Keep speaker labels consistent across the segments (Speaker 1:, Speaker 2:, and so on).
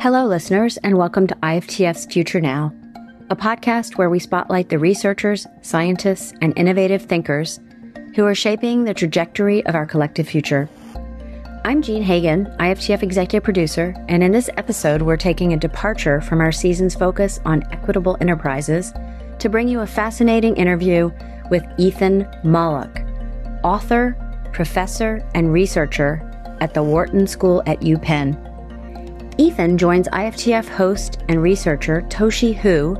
Speaker 1: Hello, listeners, and welcome to IFTF's Future Now, a podcast where we spotlight the researchers, scientists, and innovative thinkers who are shaping the trajectory of our collective future. I'm Jean Hagen, IFTF executive producer, and in this episode, we're taking a departure from our season's focus on equitable enterprises to bring you a fascinating interview with Ethan Mollick, author, professor, and researcher at the Wharton School at UPenn. Ethan joins IFTF host and researcher Toshi Hoo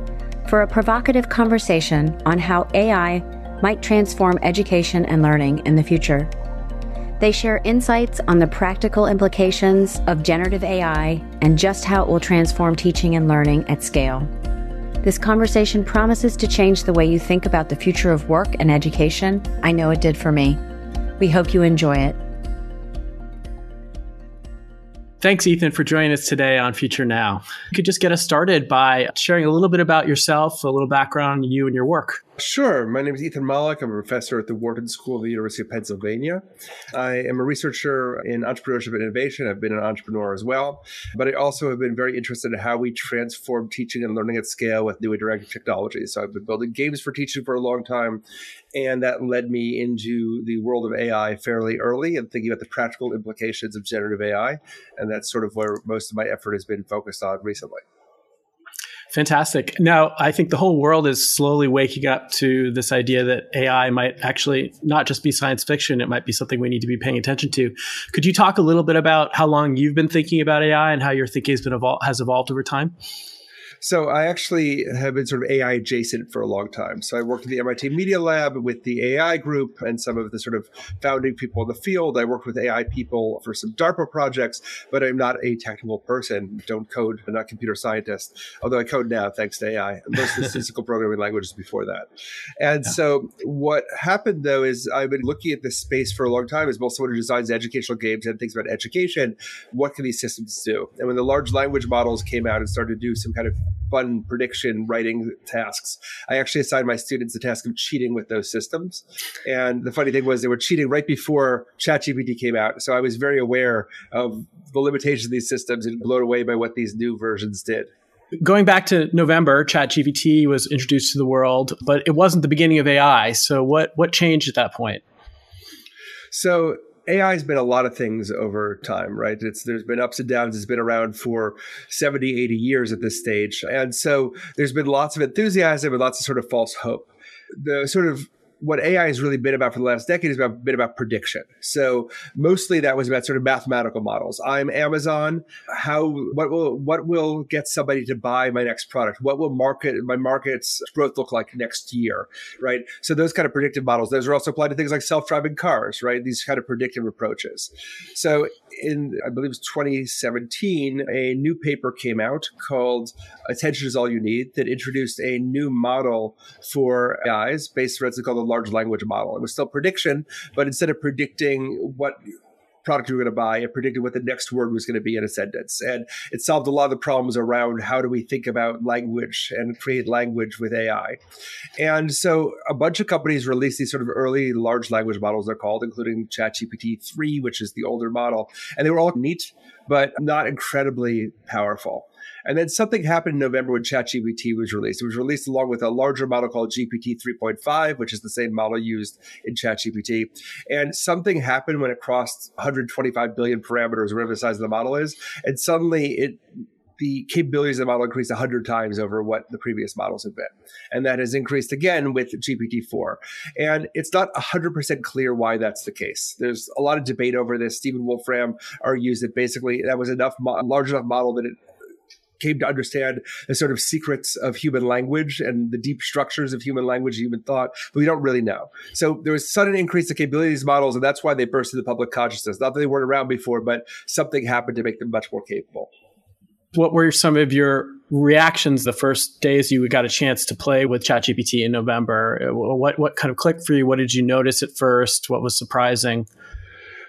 Speaker 1: for a provocative conversation on how AI might transform education and learning in the future. They share insights on the practical implications of generative AI and just how it will transform teaching and learning at scale. This conversation promises to change the way you think about the future of work and education. I know it did for me. We hope you enjoy it.
Speaker 2: Thanks, Ethan, for joining us today on Future Now. You could just get us started by sharing a little bit about yourself, a little background you and your work.
Speaker 3: Sure. My name is Ethan Mollick. I'm a professor at the Wharton School of the University of Pennsylvania. I am a researcher in entrepreneurship and innovation. I've been an entrepreneur as well, but I also have been very interested in how we transform teaching and learning at scale with new interactive technologies. So I've been building games for teaching for a long time, and that led me into the world of AI fairly early and thinking about the practical implications of generative AI. And that's sort of where most of my effort has been focused on recently.
Speaker 2: Fantastic. Now, I think the whole world is slowly waking up to this idea that AI might actually not just be science fiction, it might be something we need to be paying attention to. Could you talk a little bit about how long you've been thinking about AI and how your thinking has been evol- has evolved over time?
Speaker 3: So I actually have been sort of AI adjacent for a long time. So I worked at the MIT Media Lab with the AI group and some of the sort of founding people in the field. I worked with AI people for some DARPA projects, but I'm not a technical person. Don't code. I'm not a computer scientist, although I code now thanks to AI. Most of the statistical programming languages before that. And yeah. so what happened though is I've been looking at this space for a long time as both someone who designs educational games and thinks about education. What can these systems do? And when the large language models came out and started to do some kind of fun prediction writing tasks. I actually assigned my students the task of cheating with those systems. And the funny thing was they were cheating right before ChatGPT came out. So I was very aware of the limitations of these systems and blown away by what these new versions did.
Speaker 2: Going back to November, ChatGPT was introduced to the world, but it wasn't the beginning of AI. So what what changed at that point?
Speaker 3: So AI has been a lot of things over time, right? It's there's been ups and downs. It's been around for 70, 80 years at this stage. And so there's been lots of enthusiasm and lots of sort of false hope. The sort of what AI has really been about for the last decade is about been about prediction. So mostly that was about sort of mathematical models. I'm Amazon. How what will what will get somebody to buy my next product? What will market my market's growth look like next year? Right. So those kind of predictive models. Those are also applied to things like self-driving cars. Right. These kind of predictive approaches. So in I believe it was 2017, a new paper came out called "Attention is All You Need" that introduced a new model for AIs based what's called large language model. It was still prediction, but instead of predicting what product you were going to buy, it predicted what the next word was going to be in a sentence. And it solved a lot of the problems around how do we think about language and create language with AI. And so a bunch of companies released these sort of early large language models, they're called, including ChatGPT 3, which is the older model. And they were all neat, but not incredibly powerful. And then something happened in November when ChatGPT was released. It was released along with a larger model called GPT 3.5, which is the same model used in ChatGPT. And something happened when it crossed 125 billion parameters, whatever the size of the model is. And suddenly it the capabilities of the model increased 100 times over what the previous models have been. And that has increased again with GPT-4. And it's not 100% clear why that's the case. There's a lot of debate over this. Stephen Wolfram argues that basically that was enough, large enough model that it came to understand the sort of secrets of human language and the deep structures of human language human thought, but we don't really know. So there was sudden increase in capabilities models, and that's why they burst into public consciousness. Not that they weren't around before, but something happened to make them much more capable.
Speaker 2: What were some of your reactions the first days you got a chance to play with ChatGPT in November? Uh, what what kind of clicked for you? What did you notice at first? What was surprising?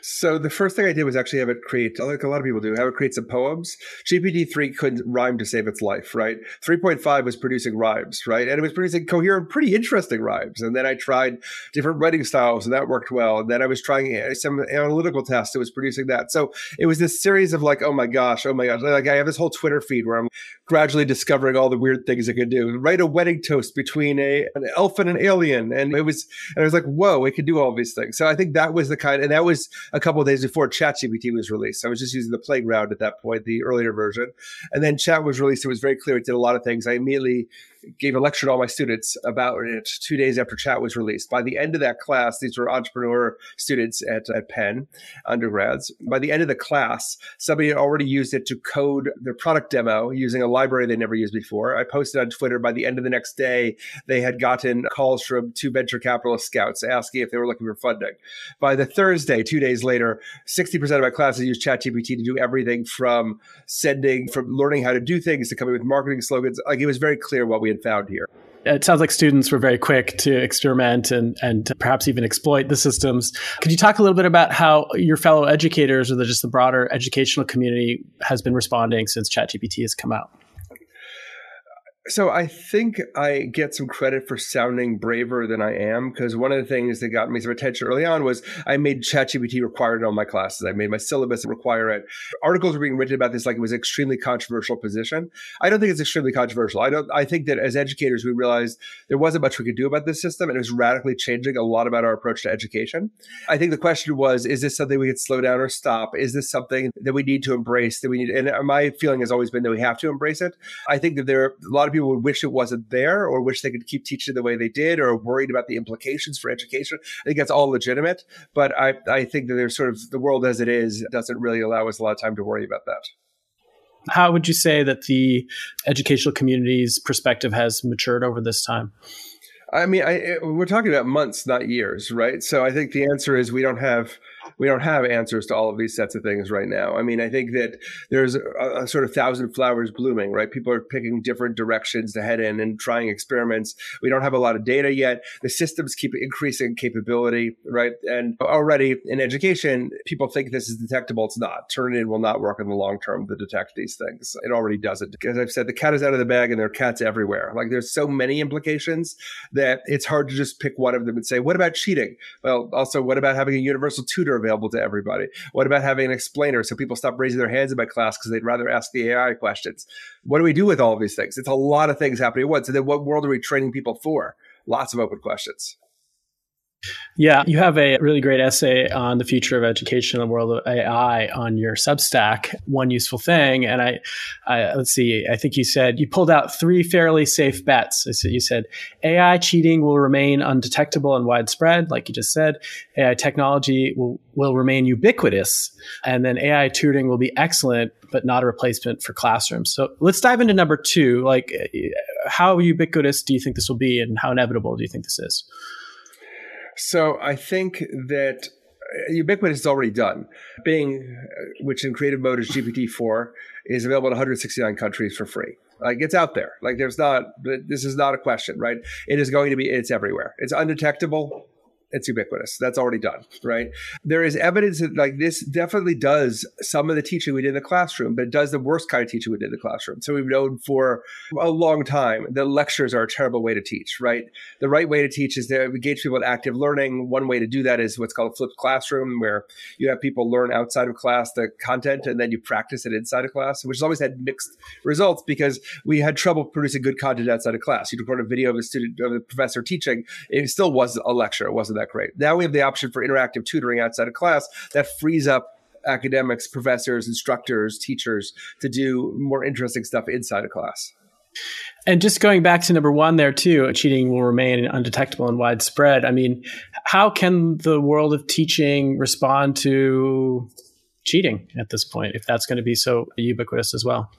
Speaker 3: So the first thing I did was actually have it create, like a lot of people do, have it create some poems. GPT-3 couldn't rhyme to save its life, right? 3.5 was producing rhymes, right? And it was producing coherent, pretty interesting rhymes. And then I tried different writing styles and that worked well. And then I was trying some analytical tests. It was producing that. So it was this series of like, oh my gosh, oh my gosh. Like I have this whole Twitter feed where I'm gradually discovering all the weird things it could do. Write a wedding toast between a an elf and an alien. And it was, and I was like, whoa, it could do all these things. So I think that was the kind, and that was a couple days before ChatGPT was released. I was just using the playground at that point, the earlier version. And then Chat was released. It was very clear it did a lot of things. I immediately gave a lecture to all my students about it two days after chat was released. By the end of that class, these were entrepreneur students at, at Penn, undergrads. By the end of the class, somebody had already used it to code their product demo using a library they never used before. I posted on Twitter by the end of the next day, they had gotten calls from two venture capitalist scouts asking if they were looking for funding. By the Thursday, two days later, 60% of my classes use ChatGPT to do everything from sending, from learning how to do things to coming with marketing slogans. Like it was very clear what we had found here.
Speaker 2: It sounds like students were very quick to experiment and, and perhaps even exploit the systems. Could you talk a little bit about how your fellow educators or the, just the broader educational community has been responding since ChatGPT has come out?
Speaker 3: So I think I get some credit for sounding braver than I am because one of the things that got me some attention early on was I made ChatGPT required in all my classes. I made my syllabus require it. Articles were being written about this like it was an extremely controversial position. I don't think it's extremely controversial. I don't. I think that as educators we realized there wasn't much we could do about this system, and it was radically changing a lot about our approach to education. I think the question was: Is this something we could slow down or stop? Is this something that we need to embrace? That we need? And my feeling has always been that we have to embrace it. I think that there are a lot of people would wish it wasn't there or wish they could keep teaching the way they did or worried about the implications for education. I think that's all legitimate. But I, I think that there's sort of the world as it is doesn't really allow us a lot of time to worry about that.
Speaker 2: How would you say that the educational community's perspective has matured over this time?
Speaker 3: I mean, I, we're talking about months, not years, right? So I think the answer is we don't have we don't have answers to all of these sets of things right now. I mean, I think that there's a, a, sort of thousand flowers blooming, right? People are picking different directions to head in and trying experiments. We don't have a lot of data yet. The systems keep increasing capability, right? And already in education, people think this is detectable. It's not. Turnitin will not work in the long term to detect these things. It already doesn't. As I've said, the cat is out of the bag and there are cats everywhere. Like there's so many implications that it's hard to just pick one of them and say, what about cheating? Well, also, what about having a universal tutor available to everybody? What about having an explainer so people stop raising their hands in my class because they'd rather ask the AI questions? What do we do with all of these things? It's a lot of things happening at once. And then what world are we training people for? Lots of open questions.
Speaker 2: Yeah, you have a really great essay on the future of education in the world of AI on your Substack. One useful thing, and I, I let's see, I think you said you pulled out three fairly safe bets. You said AI cheating will remain undetectable and widespread, like you just said. AI technology will will remain ubiquitous, and then AI tutoring will be excellent, but not a replacement for classrooms. So let's dive into number two. Like, how ubiquitous do you think this will be, and how inevitable do you think this is?
Speaker 3: So I think that uh, Ubiquitous is already done. Bing, uh, which in creative mode is GPT-4, is available in 169 countries for free. Like it's out there. Like there's not. This is not a question, right? It is going to be. It's everywhere. It's undetectable it's ubiquitous. That's already done, right? There is evidence that like this definitely does some of the teaching we did in the classroom, but it does the worst kind of teaching we did in the classroom. So we've known for a long time that lectures are a terrible way to teach, right? The right way to teach is to engage people in active learning. One way to do that is what's called a flipped classroom, where you have people learn outside of class the content and then you practice it inside of class, which has always had mixed results because we had trouble producing good content outside of class. You'd record a video of a student of a professor teaching, it still was a lecture. It wasn't that great. Now we have the option for interactive tutoring outside of class that frees up academics, professors, instructors, teachers to do more interesting stuff inside of class.
Speaker 2: And just going back to number one there too, cheating will remain undetectable and widespread. I mean, how can the world of teaching respond to cheating at this point if that's going to be so ubiquitous as well?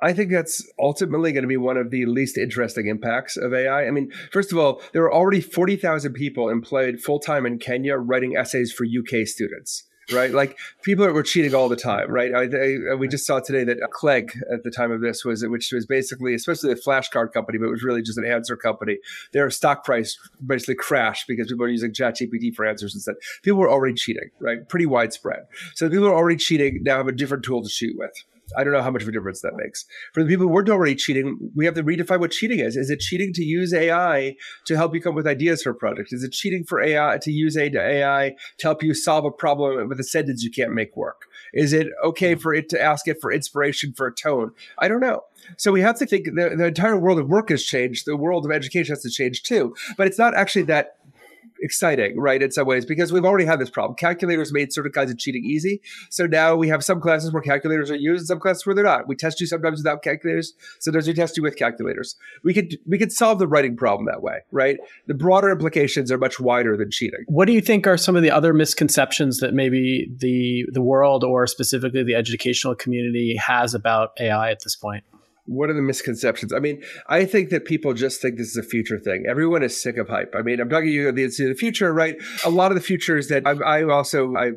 Speaker 3: I think that's ultimately going to be one of the least interesting impacts of AI. I mean, first of all, there are already 40,000 people employed full time in Kenya writing essays for UK students. right? Like people were cheating all the time, right? I, I, we just saw today that Chegg at the time of this was, which was basically, especially a flashcard company, but it was really just an answer company. Their stock price basically crashed because people were using ChatGPT for answers instead. People were already cheating, right? Pretty widespread. So people are already cheating now have a different tool to cheat with. I don't know how much of a difference that makes. For the people who weren't already cheating, we have to redefine what cheating is. Is it cheating to use AI to help you come up with ideas for a project? Is it cheating for AI to use AI to help you solve a problem with a sentence you can't make work? Is it okay mm. for it to ask it for inspiration for a tone? I don't know. So we have to think the, the entire world of work has changed. The world of education has to change too. But it's not actually that exciting, right, in some ways, because we've already had this problem. Calculators made certain kinds of cheating easy. So now we have some classes where calculators are used and some classes where they're not. We test you sometimes without calculators, sometimes we test you with calculators. We could we could solve the writing problem that way, right? The broader implications are much wider than cheating.
Speaker 2: What do you think are some of the other misconceptions that maybe the the world or specifically the educational community has about AI at this point?
Speaker 3: What are the misconceptions? I mean, I think that people just think this is a future thing. Everyone is sick of hype. I mean, I'm talking to you the, the future, right? A lot of the futures that I, I also I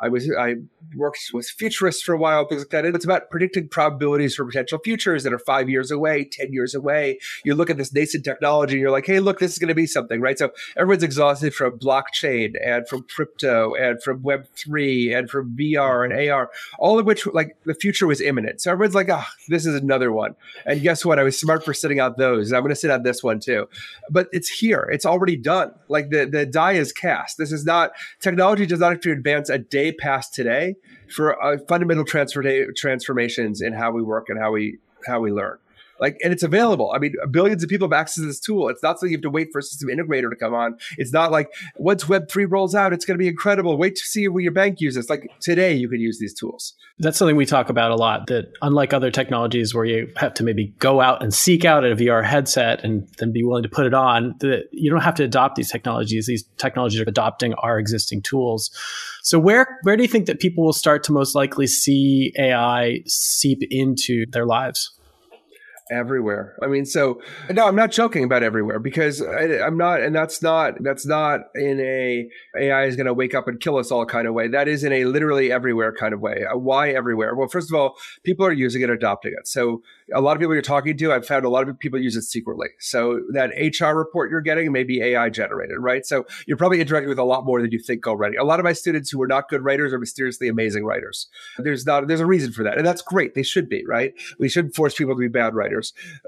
Speaker 3: I was I worked with futurists for a while, things like that. It's about predicting probabilities for potential futures that are five years away, 10 years away. You look at this nascent technology and you're like, hey, look, this is going to be something, right? So everyone's exhausted from blockchain and from crypto and from Web3 and from VR and AR, all of which, like, the future was imminent. So everyone's like, ah, oh, this is another one. And guess what? I was smart for sitting out those. I'm going to sit on this one too. But it's here, it's already done. Like, the, the die is cast. This is not, technology does not have to advance a day past today for uh, fundamental transfer- transformations in how we work and how we how we learn. Like, and it's available. I mean, billions of people have access to this tool. It's not something you have to wait for a system integrator to come on. It's not like once Web3 rolls out, it's going to be incredible. Wait to see where your bank uses. Like today, you can use these tools.
Speaker 2: That's something we talk about a lot. That unlike other technologies where you have to maybe go out and seek out a VR headset and then be willing to put it on, that you don't have to adopt these technologies. These technologies are adopting our existing tools. So where where do you think that people will start to most likely see AI seep into their lives?
Speaker 3: Everywhere. I mean, so no, I'm not joking about everywhere because I, am not, and that's not that's not in a AI is going to wake up and kill us all kind of way. That is in a literally everywhere kind of way. Uh, why everywhere? Well, first of all, people are using it, adopting it. So a lot of people you're talking to, I've found a lot of people use it secretly. So that HR report you're getting may be AI generated, right? So you're probably interacting with a lot more than you think already. A lot of my students who are not good writers are mysteriously amazing writers. There's not there's a reason for that, and that's great. They should be, right? We shouldn't force people to be bad writers.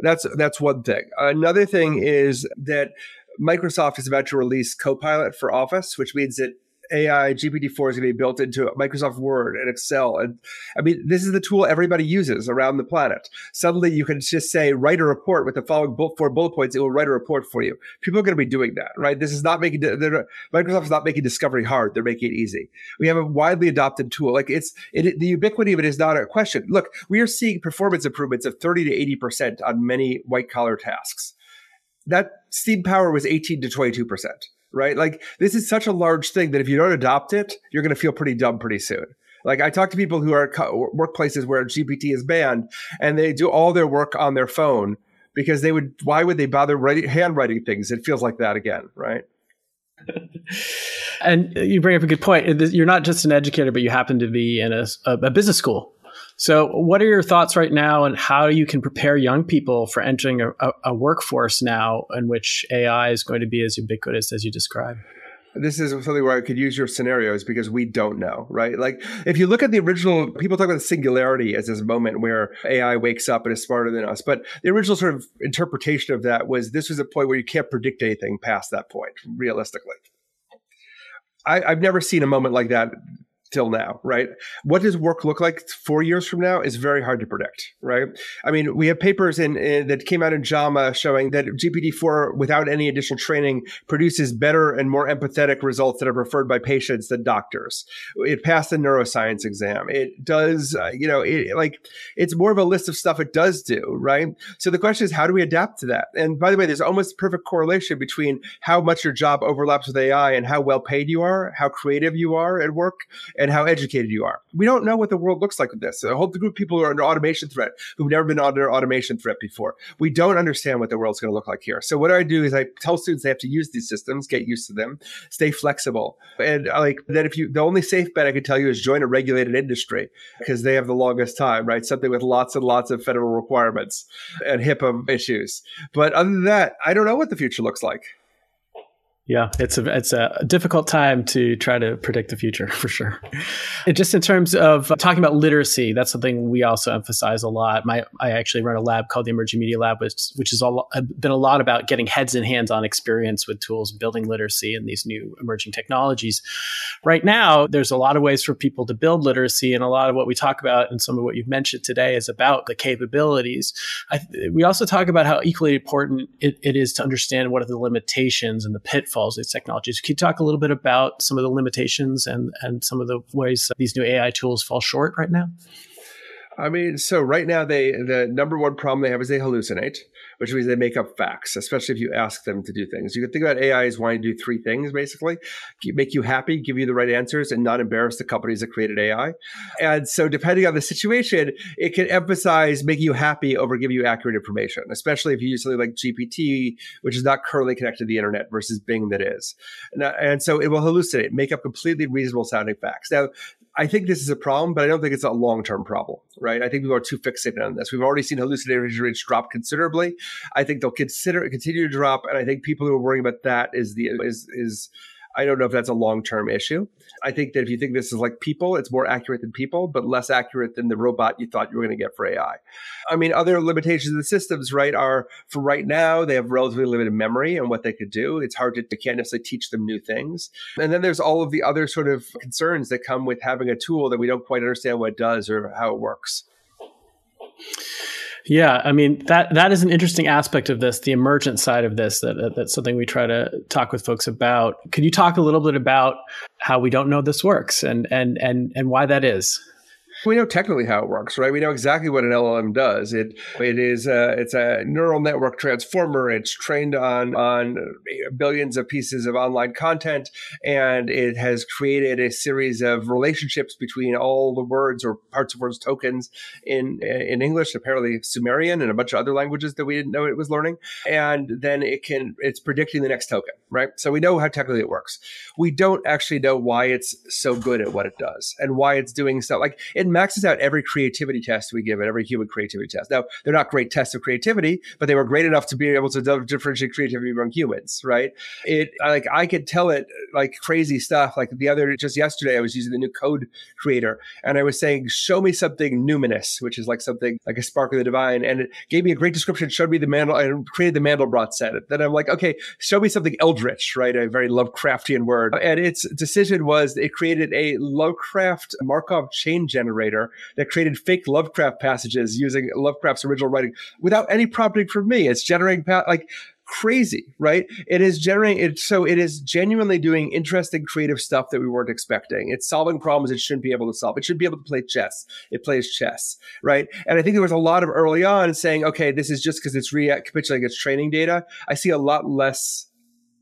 Speaker 3: That's that's one thing. Another thing is that Microsoft is about to release Copilot for Office, which means that AI GPT-4 is going to be built into Microsoft Word and Excel. And I mean, this is the tool everybody uses around the planet. Suddenly you can just say, write a report with the following four bullet points. It will write a report for you. People are going to be doing that, right? This is not making, Microsoft is not making discovery hard. They're making it easy. We have a widely adopted tool. Like it's, it, the ubiquity of it is not a question. Look, we are seeing performance improvements of 30 to 80% on many white collar tasks. That steam power was 18 to 22% right? Like this is such a large thing that if you don't adopt it, you're going to feel pretty dumb pretty soon. Like I talk to people who are workplaces where GPT is banned and they do all their work on their phone because they would why would they bother writing handwriting things? It feels like that again, right?
Speaker 2: and you bring up a good point. You're not just an educator, but you happen to be in a, a business school. So, what are your thoughts right now, and how you can prepare young people for entering a, a, a workforce now in which AI is going to be as ubiquitous as you describe?
Speaker 3: this is something where I could use your scenarios because we don't know, right? Like if you look at the original, people talk about the singularity as this moment where AI wakes up and is smarter than us. But the original sort of interpretation of that was this was a point where you can't predict anything past that point, realistically. I, have never seen a moment like that till now, right? What does work look like four years from now is very hard to predict, right? I mean, we have papers in, in that came out in JAMA showing that GPT-4, without any additional training, produces better and more empathetic results that are preferred by patients than doctors. It passed the neuroscience exam. It does, uh, you know, it, like it's more of a list of stuff it does do, right? So the question is, how do we adapt to that? And by the way, there's almost perfect correlation between how much your job overlaps with AI and how well paid you are, how creative you are at work and how educated you are. We don't know what the world looks like with this. A whole group of people who are under automation threat who've never been under automation threat before. We don't understand what the world's going to look like here. So what I do is I tell students they have to use these systems, get used to them, stay flexible, and uh, like that. If you the only safe bet I could tell you is join a regulated industry because they have the longest time, right? Something with lots and lots of federal requirements and HIPAA issues. But other than that, I don't know what the future looks like.
Speaker 2: Yeah, it's a it's a difficult time to try to predict the future for sure. And just in terms of talking about literacy, that's something we also emphasize a lot. My I actually run a lab called the Emerging Media Lab, which which has all been a lot about getting heads and hands on experience with tools, building literacy and these new emerging technologies. Right now, there's a lot of ways for people to build literacy, and a lot of what we talk about and some of what you've mentioned today is about the capabilities. I, we also talk about how equally important it, it is to understand what are the limitations and the pitfalls pitfalls these technologies. Can you talk a little bit about some of the limitations and, and some of the ways these new AI tools fall short right now?
Speaker 3: I mean, so right now they the number one problem they have is they hallucinate which means they make up facts, especially if you ask them to do things. You can think about AI as wanting to do three things basically make you happy, give you the right answers, and not embarrass the companies that created AI. And so, depending on the situation, it can emphasize making you happy over giving you accurate information, especially if you use something like GPT, which is not currently connected to the internet versus Bing that is. And, and so, it will hallucinate, make up completely reasonable sounding facts. Now, I think this is a problem, but I don't think it's a long term problem, right? I think people are too fixated on this. We've already seen hallucination rates drop considerably. I think they'll consider continue to drop, and I think people who are worrying about that is the is is I don't know if that's a long term issue. I think that if you think this is like people, it's more accurate than people, but less accurate than the robot you thought you were going to get for AI. I mean, other limitations of the systems, right, are for right now, they have relatively limited memory and what they could do. It's hard to, they can't necessarily teach them new things. And then there's all of the other sort of concerns that come with having a tool that we don't quite understand what it does or how it works.
Speaker 2: Yeah, I mean that that is an interesting aspect of this, the emergent side of this. That, that, that's something we try to talk with folks about. Could you talk a little bit about how we don't know this works and and and and why that is?
Speaker 3: We know technically how it works, right? We know exactly what an LLM does. It it is a, it's a neural network transformer. It's trained on on billions of pieces of online content, and it has created a series of relationships between all the words or parts of words tokens in in English, apparently Sumerian, and a bunch of other languages that we didn't know it was learning. And then it can it's predicting the next token, right? So we know how technically it works. We don't actually know why it's so good at what it does and why it's doing so. like it maxes out every creativity test we give it, every human creativity test. Now, they're not great tests of creativity, but they were great enough to be able to differentiate creativity among humans, right? It like I could tell it like crazy stuff. Like the other just yesterday, I was using the new code creator and I was saying, show me something numinous, which is like something like a spark of the divine. And it gave me a great description, showed me the Mandel and created the Mandelbrot set. Then I'm like, okay, show me something eldritch, right? A very Lovecraftian word. And its decision was it created a Lovecraft Markov chain generator generator that created fake Lovecraft passages using Lovecraft's original writing without any prompting from me. It's generating pa- like crazy, right? It is generating it so it is genuinely doing interesting creative stuff that we weren't expecting. It's solving problems it shouldn't be able to solve. It should be able to play chess. It plays chess, right? And I think there was a lot of early on saying, okay, this is just because it's recapitulating its training data. I see a lot less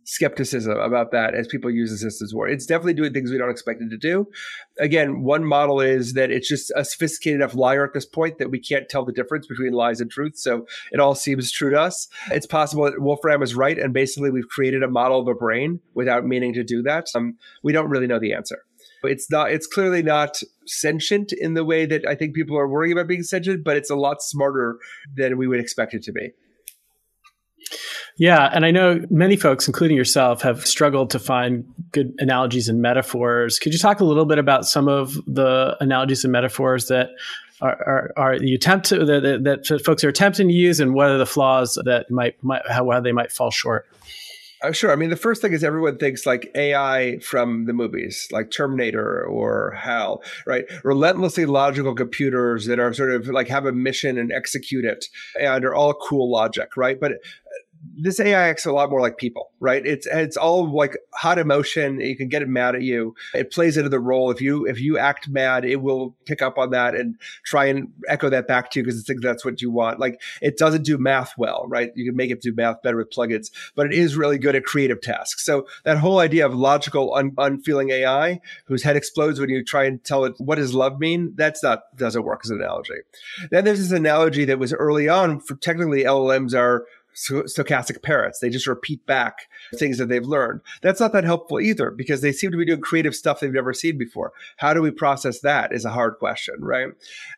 Speaker 3: skepticism about that as people use assistance war. It's definitely doing things we don't expect it to do. Again, one model is that it's just a sophisticated enough liar at this point that we can't tell the difference between lies and truth. So it all seems true to us. It's possible that Wolfram is right, and basically we've created a model of a brain without meaning to do that. Um, we don't really know the answer. It's not. It's clearly not sentient in the way that I think people are worrying about being sentient, but it's a lot smarter than we would expect it to be.
Speaker 2: Yeah, and I know many folks, including yourself, have struggled to find good analogies and metaphors. Could you talk a little bit about some of the analogies and metaphors that are, are, are you attempt to that, that, folks are attempting to use, and what are the flaws that might, might how, they might fall short?
Speaker 3: Uh, sure. I mean, the first thing is everyone thinks like AI from the movies, like Terminator or HAL, right? Relentlessly logical computers that are sort of like have a mission and execute it and are all cool logic, right? But this AI acts a lot more like people, right? It's it's all like hot emotion. You can get it mad at you. It plays into the role. If you if you act mad, it will pick up on that and try and echo that back to you because it thinks that's what you want. Like it doesn't do math well, right? You can make it do math better with plugins, but it is really good at creative tasks. So that whole idea of logical, un- unfeeling AI whose head explodes when you try and tell it what does love mean, that's not doesn't work as an analogy. Then there's this analogy that was early on. For technically, LLMs are stochastic parrots. They just repeat back things that they've learned. That's not that helpful either because they seem to be doing creative stuff they've never seen before. How do we process that is a hard question, right?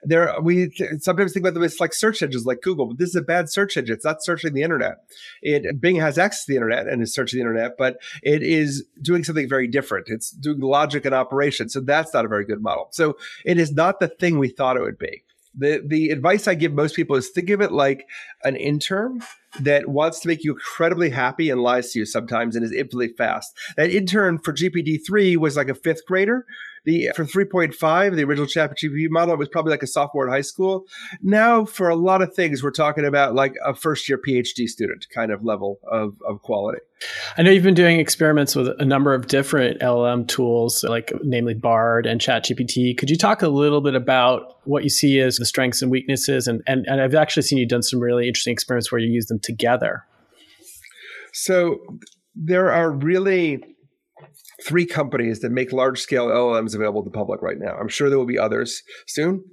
Speaker 3: There, we sometimes think about them as like search engines like Google, but this is a bad search engine. It's not searching the internet. It Bing has access to the internet and is searching the internet, but it is doing something very different. It's doing logic and operation. So that's not a very good model. So it is not the thing we thought it would be. The the advice I give most people is think of it like an intern that wants to make you incredibly happy and lies to you sometimes and is infinitely fast. That intern for GPT three was like a fifth grader the for 3.5, the original ChatGPT model, it was probably like a sophomore in high school. Now, for a lot of things, we're talking about like a first year PhD student kind of level of, of quality.
Speaker 2: I know you've been doing experiments with a number of different LLM tools, like namely Bard and ChatGPT. Could you talk a little bit about what you see as the strengths and weaknesses? And, and, and I've actually seen you done some really interesting experiments where you use them together.
Speaker 3: So there are really three companies that make large scale LLMs available to the public right now. I'm sure there will be others soon.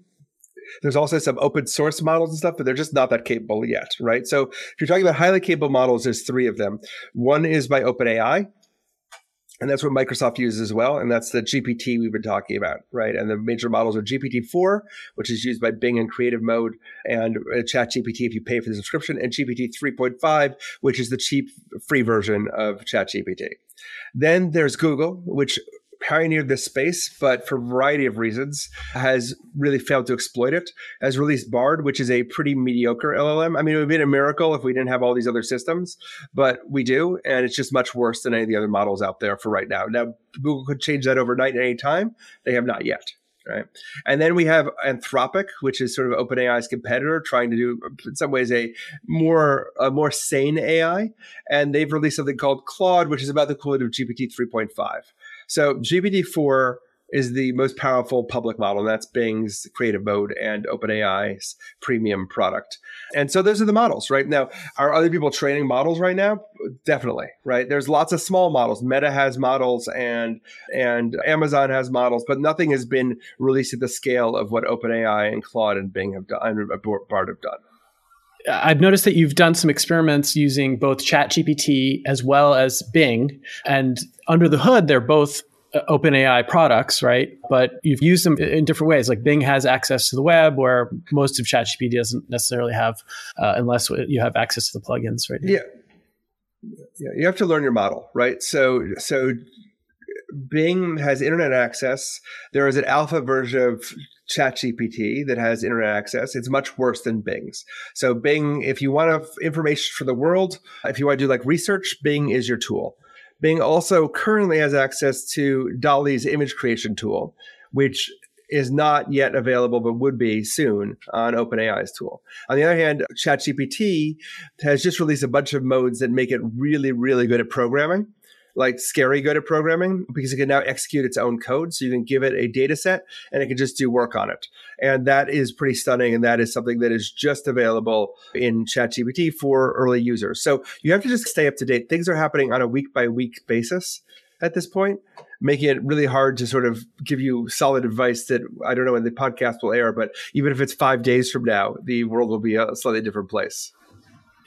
Speaker 3: There's also some open source models and stuff, but they're just not that capable yet, right? So if you're talking about highly capable models, there's three of them. One is by OpenAI, and that's what Microsoft uses as well. And that's the GPT we've been talking about, right? And the major models are GPT-4, which is used by Bing in creative mode, and uh, ChatGPT if you pay for the subscription, and GPT 3.5, which is the cheap free version of ChatGPT. Then there's Google, which pioneered this space, but for a variety of reasons has really failed to exploit it. Has released Bard, which is a pretty mediocre LLM. I mean, it would have been a miracle if we didn't have all these other systems, but we do, and it's just much worse than any of the other models out there for right now. Now, Google could change that overnight at any time. They have not yet right? And then we have Anthropic, which is sort of OpenAI's competitor, trying to do in some ways a more a more sane AI, and they've released something called Claude, which is about the equivalent of GPT 3.5. So GPT 4 is the most powerful public model, and that's Bing's creative mode and OpenAI's premium product. And so those are the models, right? Now, are other people training models right now? Definitely, right? There's lots of small models. Meta has models and and Amazon has models, but nothing has been released at the scale of what OpenAI and Claude and Bing have done and Bard have done.
Speaker 2: I've noticed that you've done some experiments using both ChatGPT as well as Bing. And under the hood, they're both uh, OpenAI products, right? But you've used them in different ways. Like Bing has access to the web, where most of ChatGPT doesn't necessarily have, uh, unless you have access to the plugins, right?
Speaker 3: Yeah, yeah. You have to learn your model, right? So, so Bing has internet access. There is an alpha version of ChatGPT that has internet access. It's much worse than Bing's. So Bing, if you want information for the world, if you want to do like research, Bing is your tool. Bing also currently has access to DALL-E's image creation tool, which is not yet available, but would be soon on OpenAI's tool. On the other hand, ChatGPT has just released a bunch of modes that make it really, really good at programming like scary good at programming because it can now execute its own code. So you can give it a data set and it can just do work on it. And that is pretty stunning. And that is something that is just available in ChatGPT for early users. So you have to just stay up to date. Things are happening on a week by week basis at this point, making it really hard to sort of give you solid advice that I don't know when the podcast will air, but even if it's five days from now, the world will be a slightly different place.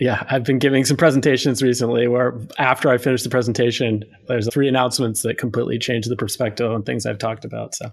Speaker 2: Yeah, I've been giving some presentations recently where after I finish the presentation, there's three announcements that completely change the perspective on things I've talked about. So,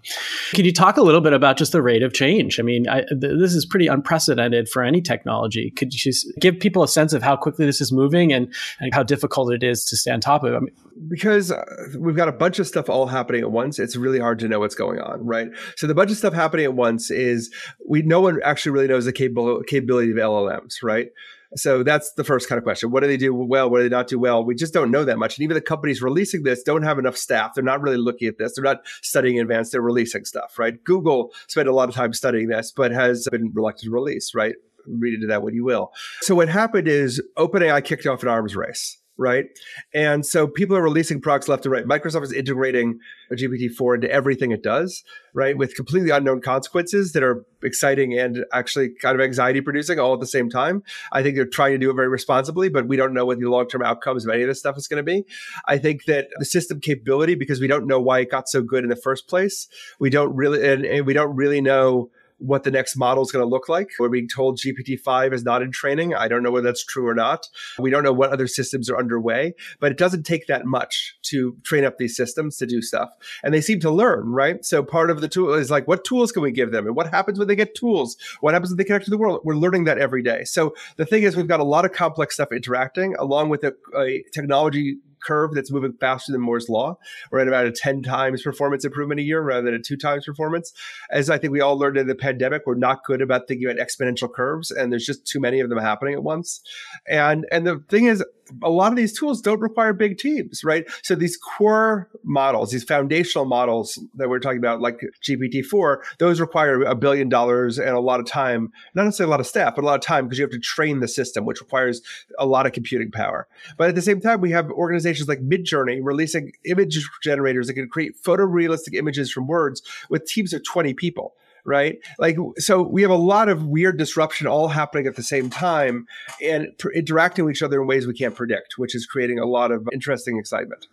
Speaker 2: can you talk a little bit about just the rate of change? I mean, I, th- this is pretty unprecedented for any technology. Could you just give people a sense of how quickly this is moving and, and how difficult it is to stay on top of it? I mean,
Speaker 3: because uh, we've got a bunch of stuff all happening at once, it's really hard to know what's going on, right? So the bunch of stuff happening at once is we no one actually really knows the capability of LLMs, right? So that's the first kind of question. What do they do well? What do they not do well? We just don't know that much. And even the companies releasing this don't have enough staff. They're not really looking at this. They're not studying in advance. They're releasing stuff, right? Google spent a lot of time studying this, but has been reluctant to release, right? read into that what you will. So what happened is OpenAI kicked off an arms race right? And so people are releasing products left and right. Microsoft is integrating GPT-4 into everything it does, right? With completely unknown consequences that are exciting and actually kind of anxiety producing all at the same time. I think they're trying to do it very responsibly, but we don't know what the long-term outcomes of any of this stuff is going to be. I think that the system capability, because we don't know why it got so good in the first place, we don't really, and, and we don't really know what the next model is going to look like. We're being told GPT-5 is not in training. I don't know whether that's true or not. We don't know what other systems are underway, but it doesn't take that much to train up these systems to do stuff. And they seem to learn, right? So part of the tool is like, what tools can we give them? And what happens when they get tools? What happens when they connect to the world? We're learning that every day. So the thing is, we've got a lot of complex stuff interacting along with a, a technology curve that's moving faster than Moore's law. We're at about a 10 times performance improvement a year rather than a two times performance. As I think we all learned in the pandemic, we're not good about thinking about exponential curves, and there's just too many of them happening at once. And and the thing is, a lot of these tools don't require big teams, right? So these core models, these foundational models that we're talking about, like GPT-4, those require a billion dollars and a lot of time, not necessarily a lot of staff, but a lot of time because you have to train the system, which requires a lot of computing power. But at the same time, we have organizations like Midjourney releasing image generators that can create photorealistic images from words with teams of 20 people right? Like, so we have a lot of weird disruption all happening at the same time and pr- interacting with each other in ways we can't predict, which is creating a lot of interesting excitement.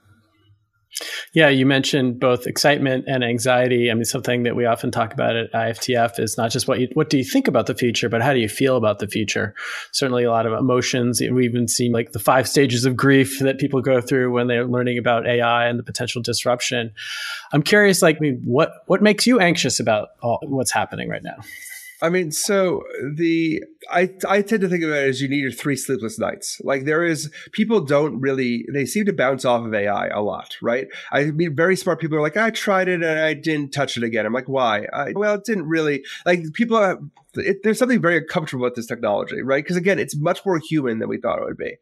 Speaker 2: Yeah, you mentioned both excitement and anxiety. I mean, something that we often talk about at IFTF is not just what you, what do you think about the future, but how do you feel about the future? Certainly, a lot of emotions. We even seen like the five stages of grief that people go through when they're learning about AI and the potential disruption. I'm curious, like, I mean, what what makes you anxious about all, what's happening right now?
Speaker 3: I mean, so the I I tend to think of it as you need your three sleepless nights. Like there is people don't really they seem to bounce off of AI a lot, right? I mean, very smart people are like, I tried it and I didn't touch it again. I'm like, why? I, well, it didn't really like people. It, there's something very uncomfortable with this technology, right? Because again, it's much more human than we thought it would be.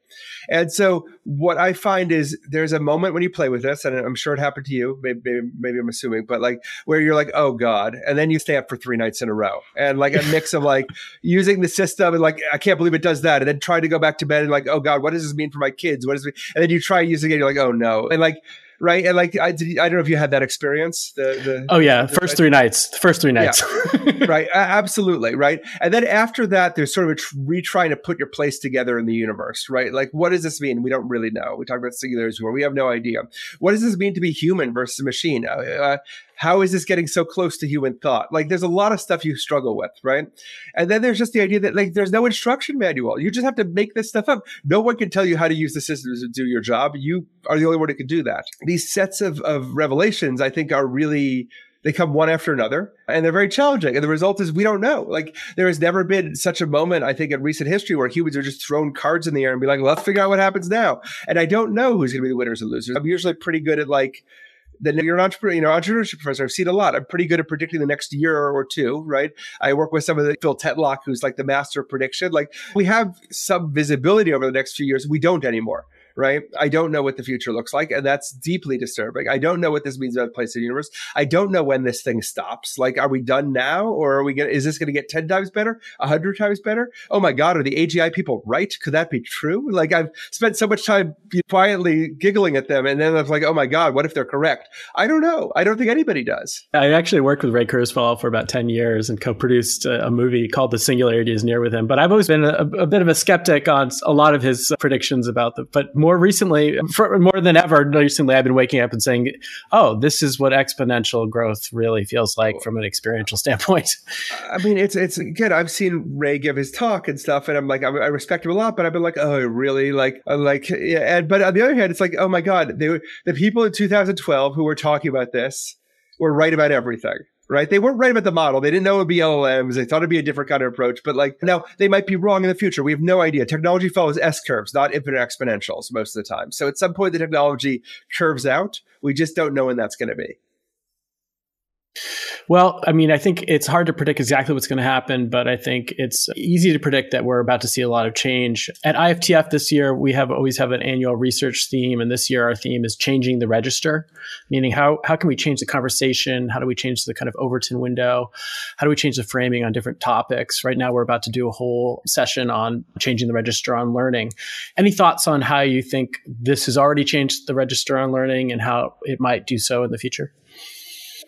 Speaker 3: And so, what I find is there's a moment when you play with this, and I'm sure it happened to you. Maybe, maybe, maybe I'm assuming, but like where you're like, oh god, and then you stay up for three nights in a row, and like a mix of like using the system and like I can't believe it does that, and then trying to go back to bed and like, oh god, what does this mean for my kids? What does it? And then you try using it, again, you're like, oh no, and like right? And like I, did, I don't know if you had that experience. The, the
Speaker 2: oh yeah, the, first three nights, the first three nights,
Speaker 3: yeah. right? Absolutely, right. And then after that, there's sort of a tr- retrying to put your place together in the universe, right? Like, what does this mean? We don't really know. We talk about singularities where we have no idea. What does this mean to be human versus a machine? Uh, uh, how is this getting so close to human thought? Like there's a lot of stuff you struggle with, right? And then there's just the idea that like there's no instruction manual. You just have to make this stuff up. No one can tell you how to use the systems to do your job. You are the only one who can do that. These sets of, of revelations, I think, are really they come one after another and they're very challenging. And the result is we don't know. Like there has never been such a moment, I think, in recent history where humans are just throwing cards in the air and be like, let's figure out what happens now. And I don't know who's going to be the winners and losers. I'm usually pretty good at like then you're an entrepreneur, you know, entrepreneurship professor. I've seen a lot. I'm pretty good at predicting the next year or two, right? I work with some of the Phil Tetlock, who's like the master of prediction. Like we have some visibility over the next few years. We don't anymore right? I don't know what the future looks like, and that's deeply disturbing. I don't know what this means about the place of the universe. I don't know when this thing stops. Like, are we done now, or are we going? Is this going to get ten times better, hundred times better? Oh my God, are the AGI people right? Could that be true? Like, I've spent so much time quietly giggling at them, and then I was like, oh my God, what if they're correct? I don't know. I don't think anybody does.
Speaker 2: I actually worked with Ray Kurzweil for about ten years and co-produced a, a movie called The Singularity Is Near with him. But I've always been a, a bit of a skeptic on a lot of his predictions about the, but more recently, for more than ever, recently, I've been waking up and saying, "Oh, this is what exponential growth really feels like from an experiential standpoint."
Speaker 3: I mean, it's it's again. I've seen Ray give his talk and stuff, and I'm like, I, I respect him a lot, but I've been like, "Oh, really?" Like, uh, like, yeah. And but on the other hand, it's like, oh my god, they the people in 2012 who were talking about this were right about everything right? They weren't right about the model. They didn't know it would be LLMs. They thought it'd be a different kind of approach. But like now, they might be wrong in the future. We have no idea. Technology follows S curves, not infinite exponentials most of the time. So at some point, the technology curves out. We just don't know when that's going to be.
Speaker 2: Well, I mean, I think it's hard to predict exactly what's going to happen, but I think it's easy to predict that we're about to see a lot of change. At IFTF this year, we have always have an annual research theme, and this year our theme is changing the register, meaning how how can we change the conversation? How do we change the kind of Overton window? How do we change the framing on different topics? Right now, we're about to do a whole session on changing the register on learning. Any thoughts on how you think this has already changed the register on learning and how it might do so in the future?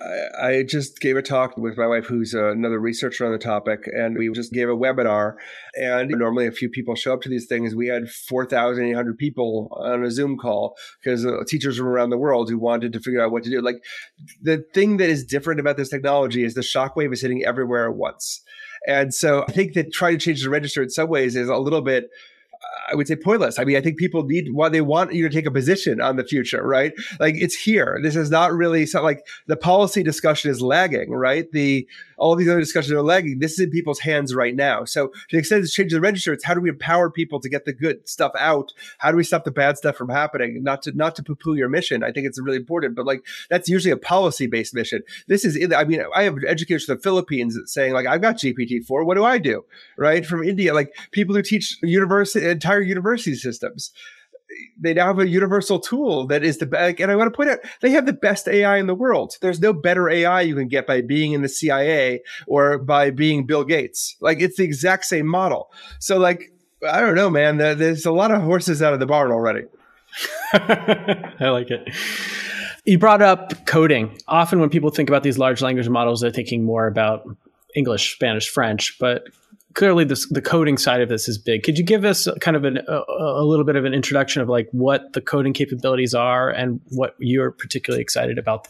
Speaker 3: I just gave a talk with my wife, who's another researcher on the topic, and we just gave a webinar. And normally, a few people show up to these things. We had 4,800 people on a Zoom call because uh, teachers from around the world who wanted to figure out what to do. Like, the thing that is different about this technology is the shockwave is hitting everywhere at once. And so I think that trying to change the register in some ways is a little bit I would say pointless. I mean, I think people need why they want you to take a position on the future, right? Like it's here. This is not really so like the policy discussion is lagging, right? The all these other discussions are lagging. This is in people's hands right now. So to the extent it's changing the register, it's how do we empower people to get the good stuff out? How do we stop the bad stuff from happening? Not to not to poo-poo your mission. I think it's really important, but like that's usually a policy-based mission. This is I mean, I have educators from the Philippines saying, like, I've got GPT-4. What do I do? Right? From India, like people who teach university entire university systems they now have a universal tool that is the best. And I want to point out, they have the best AI in the world. There's no better AI you can get by being in the CIA or by being Bill Gates. Like it's the exact same model. So like, I don't know, man. There's a lot of horses out of the barn already.
Speaker 2: I like it. You brought up coding. Often when people think about these large language models, they're thinking more about English, Spanish, French, but clearly this, the coding side of this is big. Could you give us kind of an, a, a, little bit of an introduction of like what the coding capabilities are and what you're particularly excited about?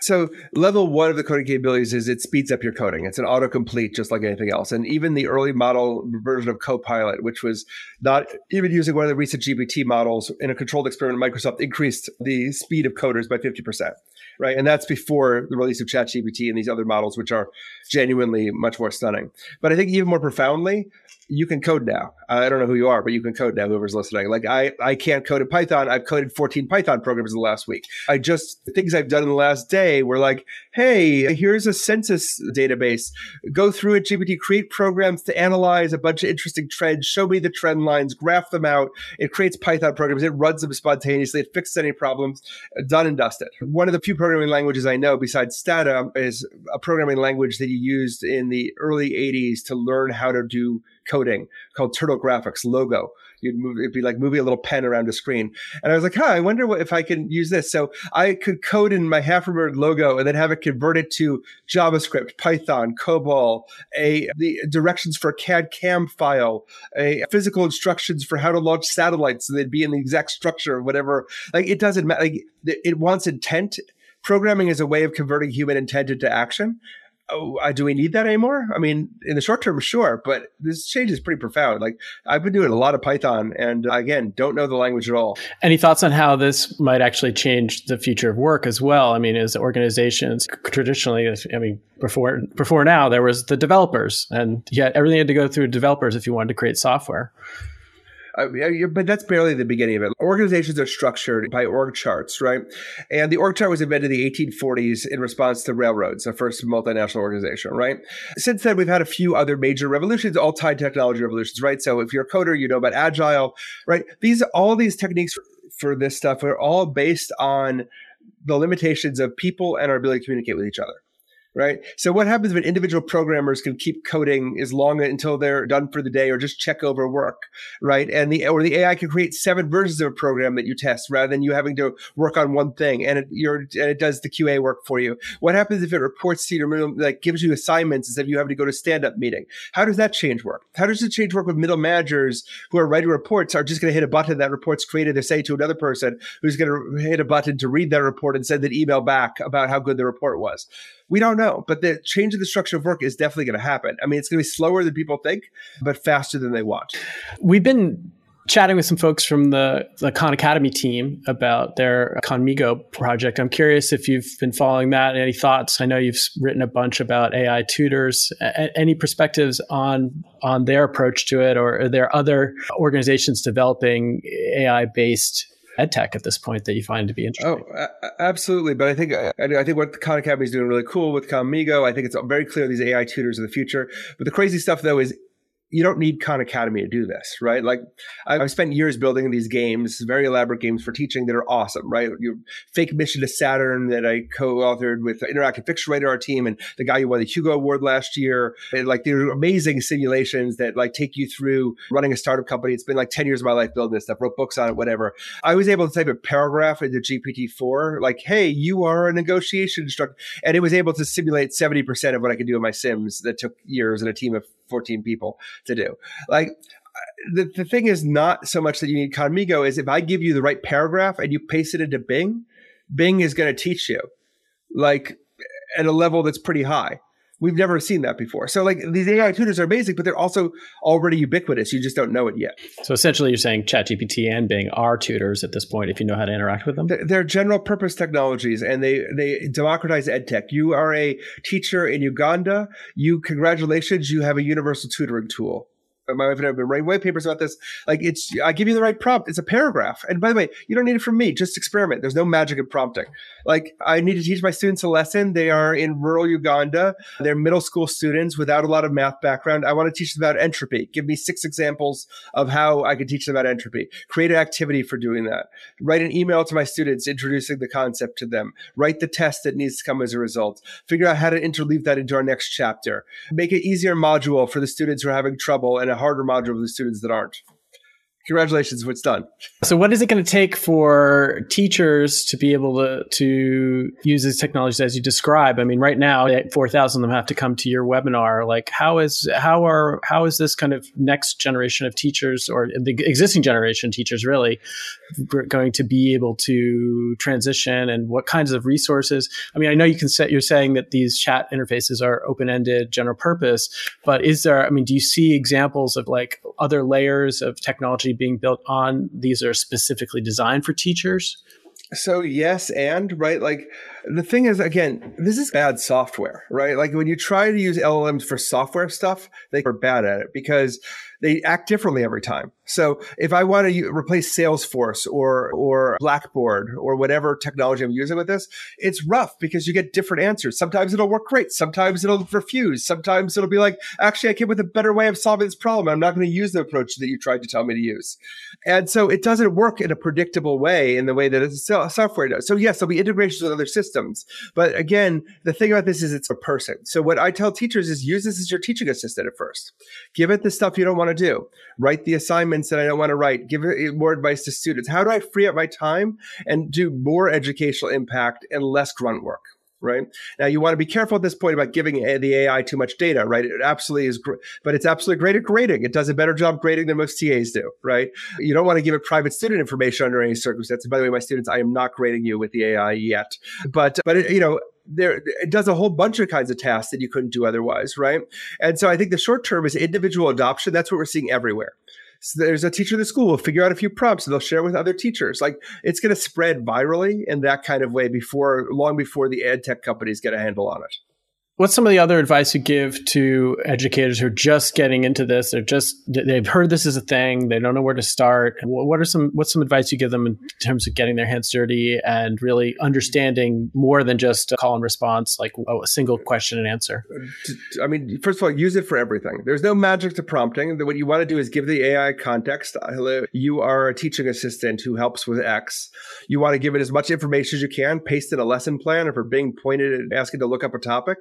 Speaker 3: So level one of the coding capabilities is it speeds up your coding. It's an autocomplete just like anything else. And even the early model version of Copilot, which was not even using one of the recent GPT models in a controlled experiment, Microsoft increased the speed of coders by 50% right? And that's before the release of ChatGPT and these other models, which are genuinely much more stunning. But I think even more profoundly, you can code now. I don't know who you are, but you can code now. Whoever's listening, like I, I can't code in Python. I've coded 14 Python programs in the last week. I just things I've done in the last day were like, hey, here's a census database. Go through it, GPT, create programs to analyze a bunch of interesting trends. Show me the trend lines, graph them out. It creates Python programs. It runs them spontaneously. It fixes any problems. Done and dusted. One of the few programming languages I know besides Stata is a programming language that you used in the early 80s to learn how to do coding called Turtle Graphics logo. You'd move, it'd be like moving a little pen around a screen. And I was like, huh, I wonder what, if I can use this. So I could code in my half logo and then have it converted to JavaScript, Python, COBOL, a the directions for a CAD CAM file, a physical instructions for how to launch satellites. So they'd be in the exact structure of whatever. Like it doesn't matter. Like it wants intent. Programming is a way of converting human intent into action oh, uh, do we need that anymore? I mean, in the short term, sure, but this change is pretty profound. Like I've been doing a lot of Python, and again, don't know the language at all.
Speaker 2: Any thoughts on how this might actually change the future of work as well? I mean, as organizations traditionally, I mean, before before now, there was the developers, and yet everything had to go through developers if you wanted to create software.
Speaker 3: Uh, but that's barely the beginning of it. Organizations are structured by org charts, right? And the org chart was invented in the 1840s in response to railroads, the first multinational organization, right? Since then, we've had a few other major revolutions, all tied technology revolutions, right? So if you're a coder, you know about agile, right? These all these techniques for this stuff are all based on the limitations of people and our ability to communicate with each other right? So what happens when individual programmers can keep coding as long until they're done for the day or just check over work, right? And the or the AI can create seven versions of a program that you test rather than you having to work on one thing and it you're and it does the QA work for you. What happens if it reports to you like gives you assignments instead of you having to go to stand-up meeting? How does that change work? How does it change work with middle managers who are writing reports are just going to hit a button that report's created to say to another person who's going to hit a button to read that report and send an email back about how good the report was? We don't know, but the change in the structure of work is definitely going to happen. I mean, it's going to be slower than people think, but faster than they want.
Speaker 2: We've been chatting with some folks from the, the Khan Academy team about their Khanmigo project. I'm curious if you've been following that. Any thoughts? I know you've written a bunch about AI tutors. A- any perspectives on on their approach to it, or are there other organizations developing AI based ed tech at this point that you find to be oh, interesting?
Speaker 3: Oh, absolutely. But I think I think what Khan Academy is doing really cool with Khanmigo. I think it's very clear these AI tutors of the future. But the crazy stuff though is you don't need Khan Academy to do this, right? Like I've spent years building these games, very elaborate games for teaching that are awesome, right? Your fake mission to Saturn that I co-authored with Interactive Fiction Writer, our team, and the guy who won the Hugo Award last year. And like they're amazing simulations that like take you through running a startup company. It's been like 10 years of my life building this stuff, wrote books on it, whatever. I was able to type a paragraph into GPT-4, like, hey, you are a negotiation instructor. And it was able to simulate 70% of what I could do in my Sims that took years and a team of 14 people to do. Like the, the thing is not so much that you need Khanmigo is if I give you the right paragraph and you paste it into Bing, Bing is going to teach you like at a level that's pretty high. We've never seen that before. So like these AI tutors are basic, but they're also already ubiquitous. You just don't know it yet.
Speaker 2: So essentially you're saying ChatGPT and Bing are tutors at this point if you know how to interact with them?
Speaker 3: They're general purpose technologies and they, they democratize ed tech. You are a teacher in Uganda. You congratulations, you have a universal tutoring tool my wife and I have been writing white papers about this. Like it's, I give you the right prompt. It's a paragraph. And by the way, you don't need it from me. Just experiment. There's no magic in prompting. Like I need to teach my students a lesson. They are in rural Uganda. They're middle school students without a lot of math background. I want to teach them about entropy. Give me six examples of how I could teach them about entropy. Create an activity for doing that. Write an email to my students introducing the concept to them. Write the test that needs to come as a result. Figure out how to interleave that into our next chapter. Make it easier module for the students who are having trouble and harder module for the students that aren't congratulations, it's done.
Speaker 2: So, what is it going to take for teachers to be able to to use these technologies as you describe? I mean, right now, four thousand of them have to come to your webinar. Like, how is how are how is this kind of next generation of teachers or the existing generation teachers really going to be able to transition, and what kinds of resources? I mean, I know you can set. You're saying that these chat interfaces are open ended, general purpose, but is there? I mean, do you see examples of like other layers of technology being built on these are specifically designed for teachers?
Speaker 3: So yes, and right, like the thing is, again, this is bad software, right? Like when you try to use LLMs for software stuff, they are bad at it because they act differently every time. So if I want to replace Salesforce or or Blackboard or whatever technology I'm using with this, it's rough because you get different answers. Sometimes it'll work great. Sometimes it'll refuse. Sometimes it'll be like, actually, I came with a better way of solving this problem. I'm not going to use the approach that you tried to tell me to use. And so it doesn't work in a predictable way in the way that a uh, software does. So yes, there'll be integrations with other systems. But again, the thing about this is it's a person. So what I tell teachers is use this as your teaching assistant at first. Give it the stuff you don't want to do. Write the assignments that I don't want to write. Give it eh, more advice to students. How do I free up my time and do more educational impact and less grunt work? Right? Now you want to be careful at this point about giving the AI too much data, right? It absolutely is, but it's absolutely great at grading. It does a better job grading than most TAs do, right? You don't want to give it private student information under any circumstances. by the way, my students, I am not grading you with the AI yet, but but it, you know there it does a whole bunch of kinds of tasks that you couldn't do otherwise, right? And so I think the short term is individual adoption. That's what we're seeing everywhere. So there's a teacher in the school will figure out a few prompts and they'll share with other teachers. Like it's going to spread virally in that kind of way before long before the ad tech companies get a handle on it.
Speaker 2: What's some of the other advice you give to educators who are just getting into this? They're just they've heard this is a thing. They don't know where to start. What are some what's some advice you give them in terms of getting their hands dirty and really understanding more than just a call and response, like a single question and answer?
Speaker 3: Uh, I mean, first of all, use it for everything. There's no magic to prompting. What you want to do is give the AI context. Uh, hello, you are a teaching assistant who helps with X. You want to give it as much information as you can. Paste in a lesson plan, or for being pointed and asking to look up a topic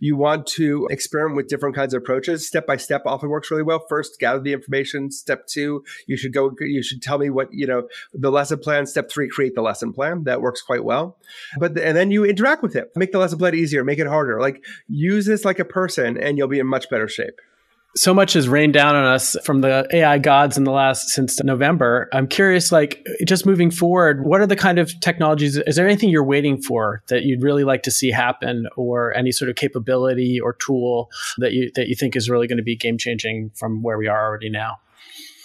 Speaker 3: you want to experiment with different kinds of approaches. Step by step often works really well. First, gather the information. Step two, you should go, you should tell me what, you know, the lesson plan. Step three, create the lesson plan. That works quite well. But, and then you interact with it. Make the lesson plan easier, make it harder. Like use this like a person and you'll be in much better shape
Speaker 2: so much has rained down on us from the AI gods in the last since November. I'm curious, like just moving forward, what are the kind of technologies? Is there anything you're waiting for that you'd really like to see happen, or any sort of capability or tool that you that you think is really going to be game changing from where we are already now?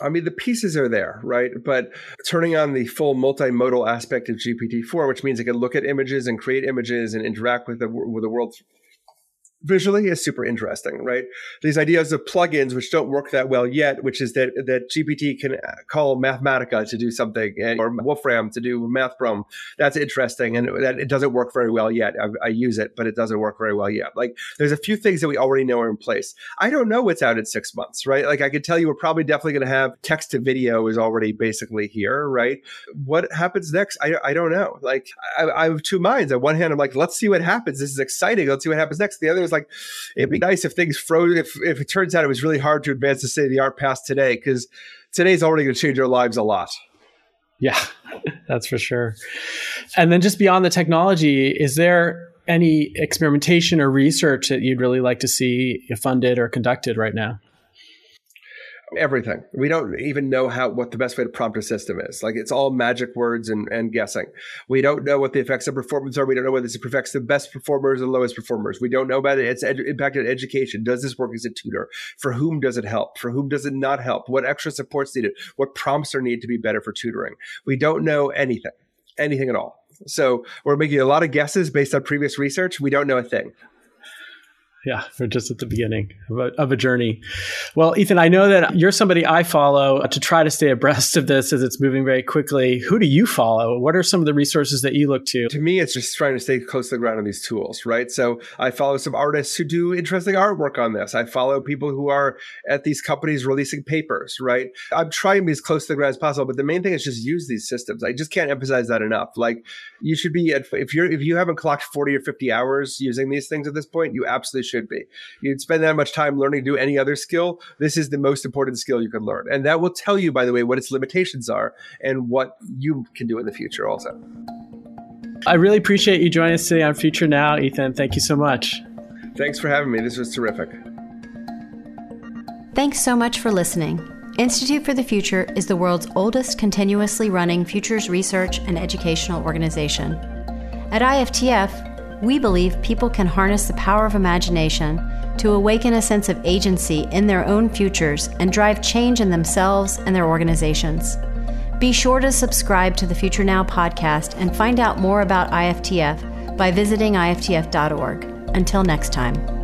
Speaker 3: I mean, the pieces are there, right? But turning on the full multimodal aspect of GPT-4, which means it can look at images and create images and interact with the with the world visually is super interesting, right? These ideas of plugins, which don't work that well yet, which is that that GPT can uh, call Mathematica to do something or Wolfram to do math MathProm. That's interesting, and that it doesn't work very well yet. I, I, use it, but it doesn't work very well yet. Like there's a few things that we already know are in place. I don't know what's out in six months, right? Like I could tell you, we're probably definitely going to have text to video is already basically here, right? What happens next? I, I don't know. Like I, I have two minds. On one hand, I'm like, let's see what happens. This is exciting. Let's see what happens next. The other is like, it'd be nice if things froze. If if it turns out it was really hard to advance the state of the art past today, because today's already going to change our lives a lot.
Speaker 2: Yeah, that's for sure. And then just beyond the technology, is there any experimentation or research that you'd really like to see funded or conducted right now?
Speaker 3: Everything. We don't even know how what the best way to prompt a system is. Like it's all magic words and, and guessing. We don't know what the effects of performance are. We don't know whether this affects the best performers or lowest performers. We don't know about it. Its ed- impact on education. Does this work as a tutor? For whom does it help? For whom does it not help? What extra supports needed? What prompts are needed to be better for tutoring? We don't know anything, anything at all. So we're making a lot of guesses based on previous research. We don't know a thing
Speaker 2: yeah, we're just at the beginning of a, of a, journey. Well, Ethan, I know that you're somebody I follow to try to stay abreast of this as it's moving very quickly. Who do you follow? What are some of the resources that you look to?
Speaker 3: To me, it's just trying to stay close to the ground on these tools, right? So I follow some artists who do interesting artwork on this. I follow people who are at these companies releasing papers, right? I'm trying to be as close to the ground as possible, but the main thing is just use these systems. I just can't emphasize that enough. Like you should be at, if you're if you haven't clocked 40 or 50 hours using these things at this point, you absolutely should be. You'd spend that much time learning to do any other skill. This is the most important skill you can learn. And that will tell you, by the way, what its limitations are and what you can do in the future also.
Speaker 2: I really appreciate you joining us today on Future Now, Ethan. Thank you so much.
Speaker 3: Thanks for having me. This was terrific.
Speaker 1: Thanks so much for listening. Institute for the Future is the world's oldest continuously running futures research and educational organization. At IFTF, we believe people can harness the power of imagination to awaken a sense of agency in their own futures and drive change in themselves and their organizations. Be sure to subscribe to the Future Now podcast and find out more about IFTF by visiting IFTF.org. Until next time.